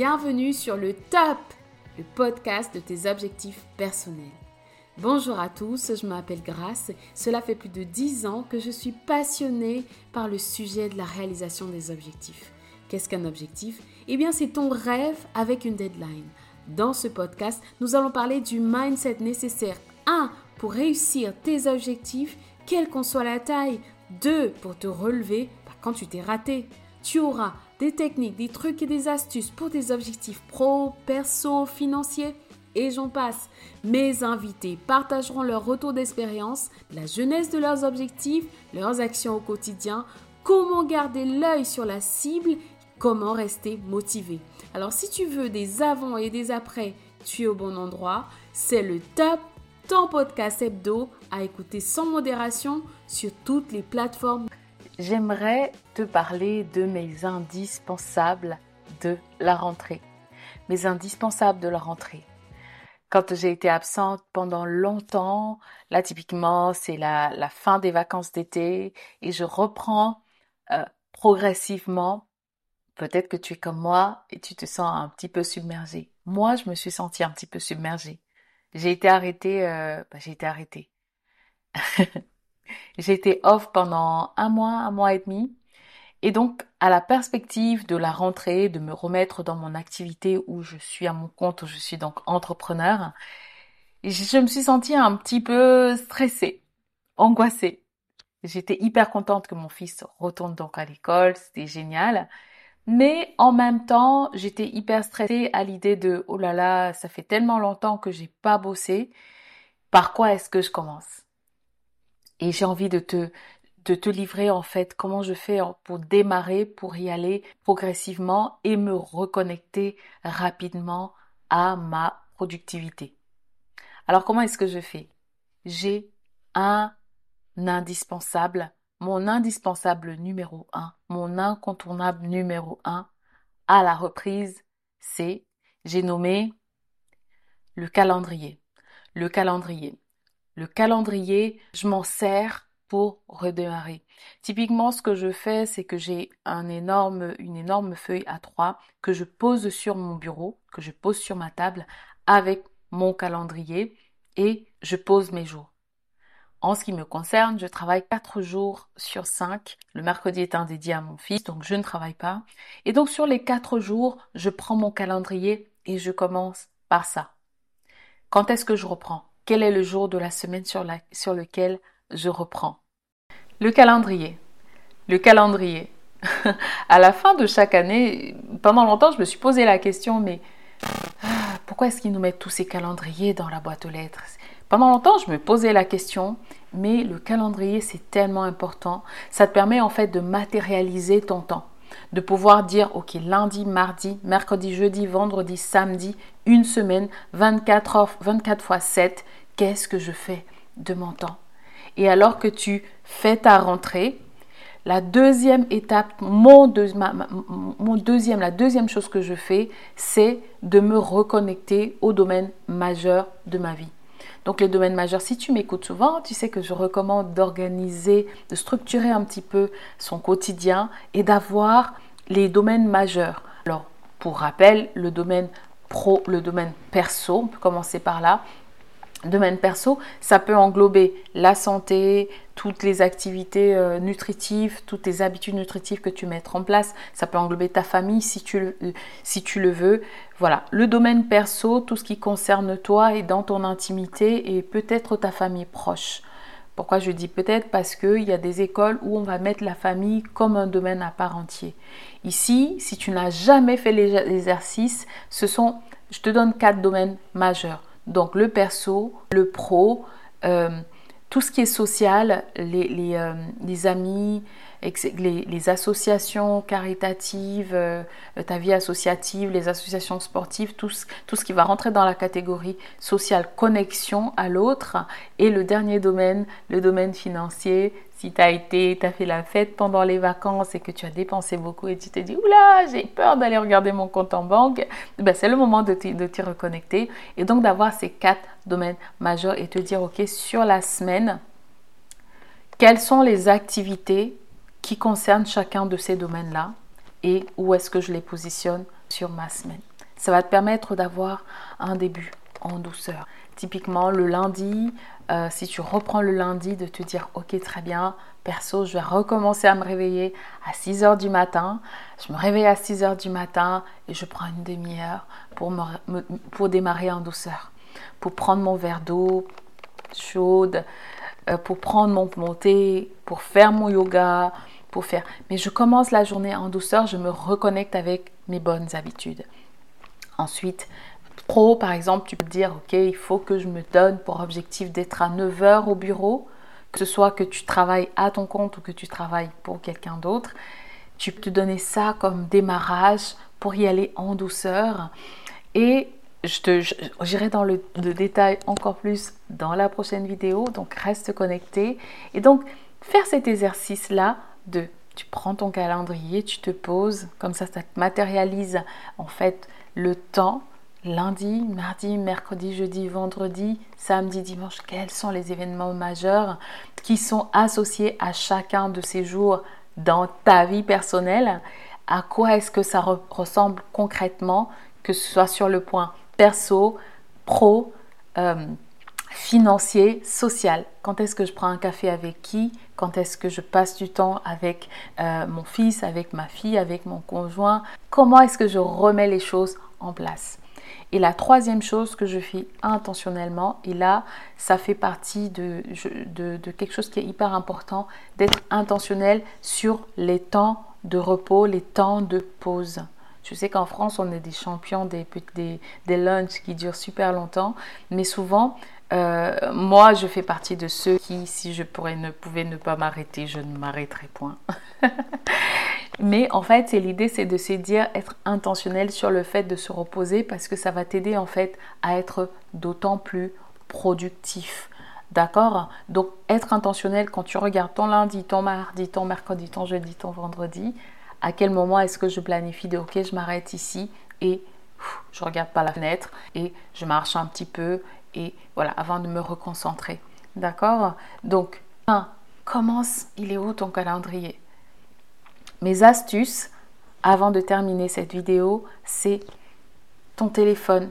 bienvenue sur le Top, le podcast de tes objectifs personnels. Bonjour à tous, je m'appelle Grace. Cela fait plus de 10 ans que je suis passionnée par le sujet de la réalisation des objectifs. Qu'est-ce qu'un objectif? Eh bien, c'est ton rêve avec une deadline. Dans ce podcast, nous allons parler du mindset nécessaire 1 pour réussir tes objectifs, quelle qu'en soit la taille, 2 pour te relever bah, quand tu t'es raté. Tu auras des techniques, des trucs et des astuces pour tes objectifs pro, perso, financiers et j'en passe. Mes invités partageront leur retour d'expérience, la jeunesse de leurs objectifs, leurs actions au quotidien, comment garder l'œil sur la cible, comment rester motivé. Alors si tu veux des avant et des après, tu es au bon endroit. C'est le top, ton podcast hebdo à écouter sans modération sur toutes les plateformes j'aimerais te parler de mes indispensables de la rentrée. Mes indispensables de la rentrée. Quand j'ai été absente pendant longtemps, là typiquement c'est la, fin des vacances d'été et je reprends euh, progressivement. Peut-être que tu es comme moi et tu te sens un petit peu submergé. Moi, je me suis sentie un petit peu submergée. J'ai été arrêtée, euh, bah, j'ai été arrêtée. J'ai été off pendant un mois, un mois et demi. Et donc, à la perspective de la rentrée, de me remettre dans mon activité où je suis à mon compte, où je suis donc entrepreneur, je me suis sentie un petit peu stressée, angoissée. J'étais hyper contente que mon fils retourne donc à l'école, c'était génial. Mais en même temps, j'étais hyper stressée à l'idée de oh là là, ça fait tellement longtemps que j'ai pas bossé. Par quoi est-ce que je commence? Et j'ai envie de te, de te livrer en fait comment je fais pour démarrer, pour y aller progressivement et me reconnecter rapidement à ma productivité. Alors comment est-ce que je fais? J'ai un indispensable, mon indispensable numéro un, mon incontournable numéro un à la reprise, c'est, j'ai nommé le calendrier. Le calendrier. Le calendrier, je m'en sers pour redémarrer. Typiquement, ce que je fais, c'est que j'ai une énorme feuille à 3 que je pose sur mon bureau, que je pose sur ma table avec mon calendrier et je pose mes jours. En ce qui me concerne, je travaille 4 jours sur 5. Le mercredi est un dédié à mon fils, donc je ne travaille pas. Et donc sur les 4 jours, je prends mon calendrier et je commence par ça. Quand est-ce que je reprends? Quel est le jour de la semaine sur, lequel je reprends? Le calendrier. Le calendrier. à la fin de chaque année, pendant longtemps, je me suis posé la question, mais ah, pourquoi est-ce qu'ils nous mettent tous ces calendriers dans la boîte aux lettres? Pendant longtemps, je me posais la question, mais le calendrier, c'est tellement important. Ça te permet en fait de matérialiser ton temps de pouvoir dire, ok, lundi, mardi, mercredi, jeudi, vendredi, samedi, une semaine, 24 heures, 24 fois 7, qu'est-ce que je fais de mon temps Et alors que tu fais ta rentrée, la deuxième étape, mon, deuxième, la deuxième chose que je fais, c'est de me reconnecter au domaine majeur de ma vie. Donc les domaines majeurs, si tu m'écoutes souvent, tu sais que je recommande d'organiser, de structurer un petit peu son quotidien et d'avoir les domaines majeurs. Alors, pour rappel, le domaine pro, le domaine perso, on peut commencer par là, domaine perso, ça peut englober la santé, toutes les activités euh, nutritives, toutes les habitudes nutritives que tu mets en place. Ça peut englober ta famille si tu, le, si tu le veux. Voilà, le domaine perso, tout ce qui concerne toi et dans ton intimité et peut-être ta famille proche. Pourquoi je dis peut-être? Parce qu'il y a des écoles où on va mettre la famille comme un domaine à part entier. Ici, si tu n'as jamais fait l'exercice, ce sont, je te donne quatre domaines majeurs. Donc le perso, le pro, euh, tout ce qui est social, les, euh, amis, les, associations caritatives, euh, ta vie associative, les associations sportives, tout tout ce qui va rentrer dans la catégorie sociale, connexion à l'autre. Et le dernier domaine, le domaine financier, si tu as été, tu fait la fête pendant les vacances et que tu as dépensé beaucoup et tu t'es dit, oula, j'ai peur d'aller regarder mon compte en banque, ben, c'est le moment de t'y reconnecter et donc d'avoir ces quatre domaines majeurs et te dire, ok, sur la semaine, quelles sont les activités qui concernent chacun de ces domaines-là et où est-ce que je les positionne sur ma semaine? Ça va te permettre d'avoir un début en douceur. Typiquement, le lundi, euh, si tu reprends le lundi, de te dire, ok, très bien, perso, je vais recommencer à me réveiller à 6 heures du matin. Je me réveille à 6 heures du matin et je prends une demi-heure pour, pour démarrer en douceur. Pour prendre mon verre d'eau chaude, euh, pour prendre mon, mon thé, pour faire mon yoga, pour faire. Mais je commence la journée en douceur, je me reconnecte avec mes bonnes habitudes. Ensuite, pro, par exemple, tu peux dire, OK, il faut que je me donne pour objectif d'être à 9 heures au bureau, que ce soit que tu travailles à ton compte ou que tu travailles pour quelqu'un d'autre. Tu peux te donner ça comme démarrage pour y aller en douceur. Et j'irai dans le, le, détail encore plus dans la prochaine vidéo, donc reste connecté. Et donc, faire cet exercice-là de, tu prends ton calendrier, tu te poses, comme ça, ça te matérialise en fait le temps lundi, mardi, mercredi, jeudi, vendredi, samedi, dimanche, quels sont les événements majeurs qui sont associés à chacun de ces jours dans ta vie personnelle? À quoi est-ce que ça ressemble concrètement, que ce soit sur le point perso, pro, euh, financier, social. Quand est-ce que je prends un café avec qui? Quand est-ce que je passe du temps avec euh, mon fils, avec ma fille, avec mon conjoint? Comment est-ce que je remets les choses en place? Et la troisième chose que je fais intentionnellement, et là, ça fait partie de, quelque chose qui est hyper important, d'être intentionnel sur les temps de repos, les temps de pause. Je sais qu'en France, on est des champions des, des, des lunchs qui durent super longtemps, mais souvent, euh, moi, je fais partie de ceux qui, si je ne pouvais ne pas m'arrêter, je ne m'arrêterai point. Mais en fait, l'idée, c'est de se dire, être intentionnel sur le fait de se reposer parce que ça va t'aider en fait à être d'autant plus productif. D'accord? Donc, être intentionnel quand tu regardes ton lundi, ton mardi, ton mercredi, ton jeudi, ton vendredi, à quel moment est-ce que je planifie de, ok, je m'arrête ici et je regarde pas la fenêtre et je marche un petit peu et voilà, avant de me reconcentrer. D'accord? Donc, 1. Commence, il est où ton calendrier? Mes astuces avant de terminer cette vidéo, c'est ton téléphone.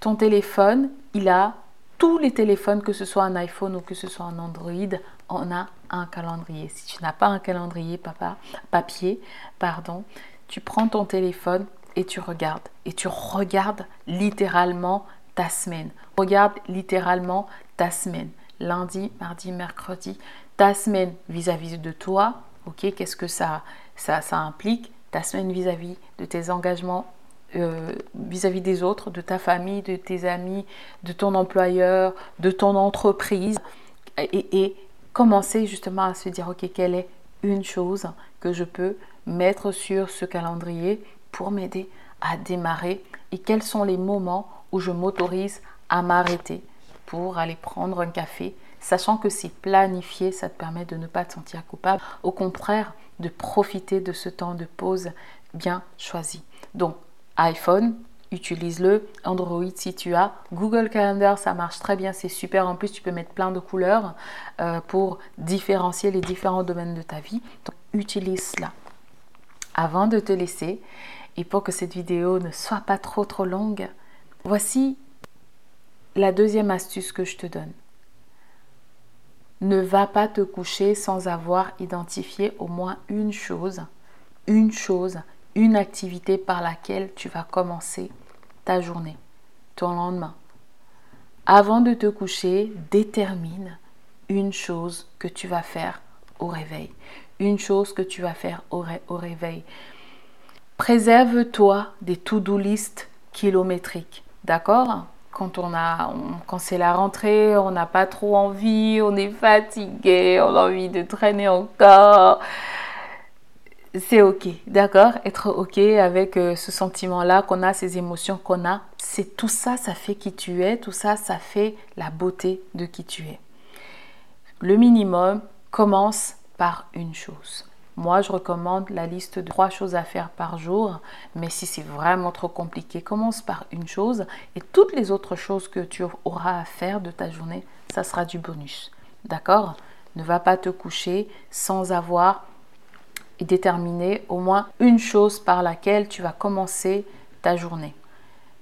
Ton téléphone, il a tous les téléphones, que ce soit un iPhone ou que ce soit un Android, on a un calendrier. Si tu n'as pas un calendrier papa, papier, pardon, tu prends ton téléphone et tu regardes. Et tu regardes littéralement ta semaine. Regarde littéralement ta semaine. Lundi, mardi, mercredi, ta semaine vis-à-vis -vis de toi. Ok, qu'est-ce que ça ça, implique? Ta semaine vis-à-vis de tes engagements euh, vis-à-vis des autres, de ta famille, de tes amis, de ton employeur, de ton entreprise. Et, commencer justement à se dire, OK, quelle est une chose que je peux mettre sur ce calendrier pour m'aider à démarrer? Et quels sont les moments où je m'autorise à m'arrêter pour aller prendre un café, sachant que c'est planifié, ça te permet de ne pas te sentir coupable. Au contraire, de profiter de ce temps de pause bien choisi. Donc, iPhone, utilise-le. Android, si tu as. Google Calendar, ça marche très bien, c'est super. En plus, tu peux mettre plein de couleurs euh, pour différencier les différents domaines de ta vie. Donc, utilise cela. Avant de te laisser, et pour que cette vidéo ne soit pas trop trop longue, voici la deuxième astuce que je te donne. Ne va pas te coucher sans avoir identifié au moins une chose, une chose, une activité par laquelle tu vas commencer ta journée, ton lendemain. Avant de te coucher, détermine une chose que tu vas faire au réveil. Une chose que tu vas faire au, réveil. Préserve-toi des to-do list kilométriques. D'accord quand on a, quand c'est la rentrée, on n'a pas trop envie, on est fatigué, on a envie de traîner encore. C'est ok, d'accord Être ok avec euh, ce sentiment-là qu'on a, ces émotions qu'on a, c'est tout ça, ça fait qui tu es, tout ça, ça fait la beauté de qui tu es. Le minimum commence par une chose. Moi, je recommande la liste de trois choses à faire par jour, mais si c'est vraiment trop compliqué, commence par une chose et toutes les autres choses que tu auras à faire de ta journée, ça sera du bonus. D'accord? Ne va pas te coucher sans avoir déterminé au moins une chose par laquelle tu vas commencer ta journée.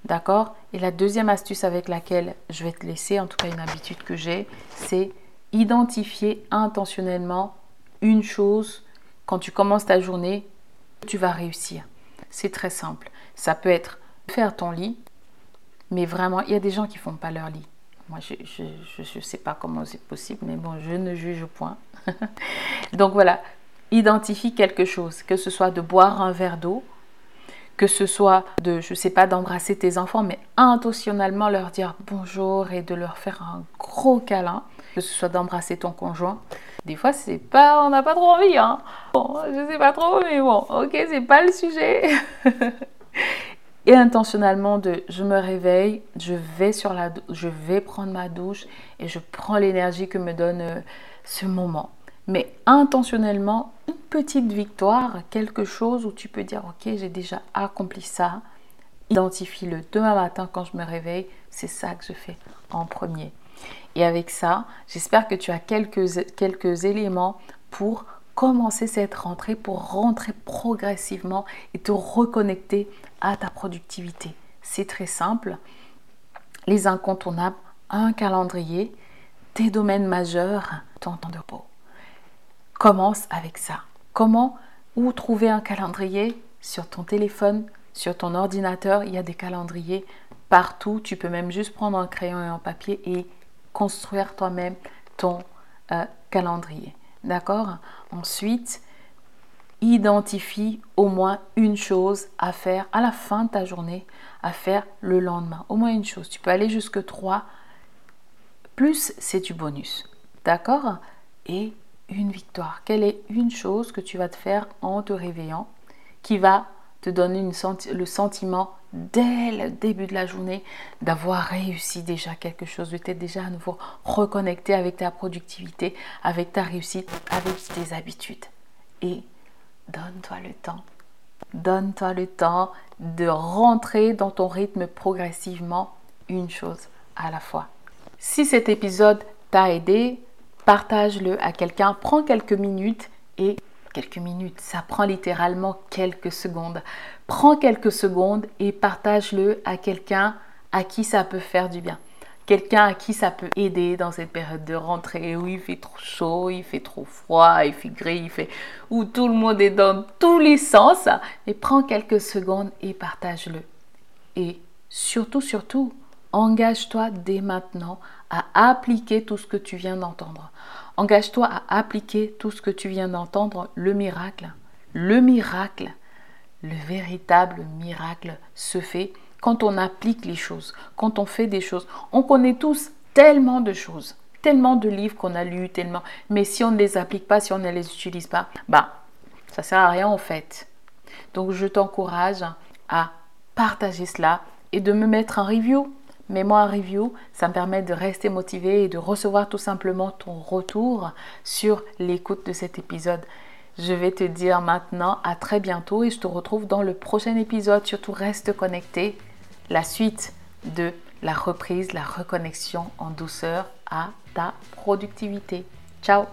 D'accord? Et la deuxième astuce avec laquelle je vais te laisser, en tout cas une habitude que j'ai, c'est identifier intentionnellement une chose quand tu commences ta journée, tu vas réussir. C'est très simple. Ça peut être faire ton lit, mais vraiment, il y a des gens qui font pas leur lit. Moi, je ne sais pas comment c'est possible, mais bon, je ne juge point. Donc voilà, identifie quelque chose, que ce soit de boire un verre d'eau, que ce soit de, je sais pas, d'embrasser tes enfants, mais intentionnellement leur dire bonjour et de leur faire un gros câlin, que ce soit d'embrasser ton conjoint. Des fois, c'est pas, on n'a pas trop envie, hein. Bon, je sais pas trop, mais bon, ok, c'est pas le sujet. et intentionnellement de je me réveille, je vais sur la je vais prendre ma douche et je prends l'énergie que me donne euh, ce moment. Mais intentionnellement, petite victoire, quelque chose où tu peux dire OK, j'ai déjà accompli ça. Identifie-le demain matin quand je me réveille, c'est ça que je fais en premier. Et avec ça, j'espère que tu as quelques, quelques éléments pour commencer cette rentrée pour rentrer progressivement et te reconnecter à ta productivité. C'est très simple. Les incontournables, un calendrier, tes domaines majeurs, ton temps de repos. Commence avec ça. Comment Où trouver un calendrier Sur ton téléphone, sur ton ordinateur, il y a des calendriers partout. Tu peux même juste prendre un crayon et un papier et construire toi-même ton euh, calendrier. D'accord? Ensuite, identifie au moins une chose à faire à la fin de ta journée, à faire le lendemain. Au moins une chose. Tu peux aller jusque trois. Plus, c'est du bonus. D'accord? Et une victoire. Quelle est une chose que tu vas te faire en te réveillant qui va te donner le sentiment dès le début de la journée d'avoir réussi déjà quelque chose, de t'être déjà à nouveau reconnecté avec ta productivité, avec ta réussite, avec tes habitudes. Et donne-toi le temps. Donne-toi le temps de rentrer dans ton rythme progressivement, une chose à la fois. Si cet épisode t'a aidé, partage-le à quelqu'un, prends quelques minutes et quelques minutes, ça prend littéralement quelques secondes. Prends quelques secondes et partage-le à quelqu'un à qui ça peut faire du bien. Quelqu'un à qui ça peut aider dans cette période de rentrée où il fait trop chaud, il fait trop froid, il fait gris, il fait où tout le monde est dans tous les sens. Et prends quelques secondes et partage-le. Et surtout, surtout, engage-toi dès maintenant à appliquer tout ce que tu viens d'entendre. Engage-toi à appliquer tout ce que tu viens d'entendre, le miracle. Le miracle, le véritable miracle se fait quand on applique les choses, quand on fait des choses. On connaît tous tellement de choses, tellement de livres qu'on a lus, tellement. Mais si on ne les applique pas, si on ne les utilise pas, bah, ça sert à rien en fait. Donc je t'encourage à partager cela et de me mettre un review Mets-moi un review, ça me permet de rester motivé et de recevoir tout simplement ton retour sur l'écoute de cet épisode. Je vais te dire maintenant à très bientôt et je te retrouve dans le prochain épisode. Surtout reste connecté. La suite de la reprise, la reconnexion en douceur à ta productivité. Ciao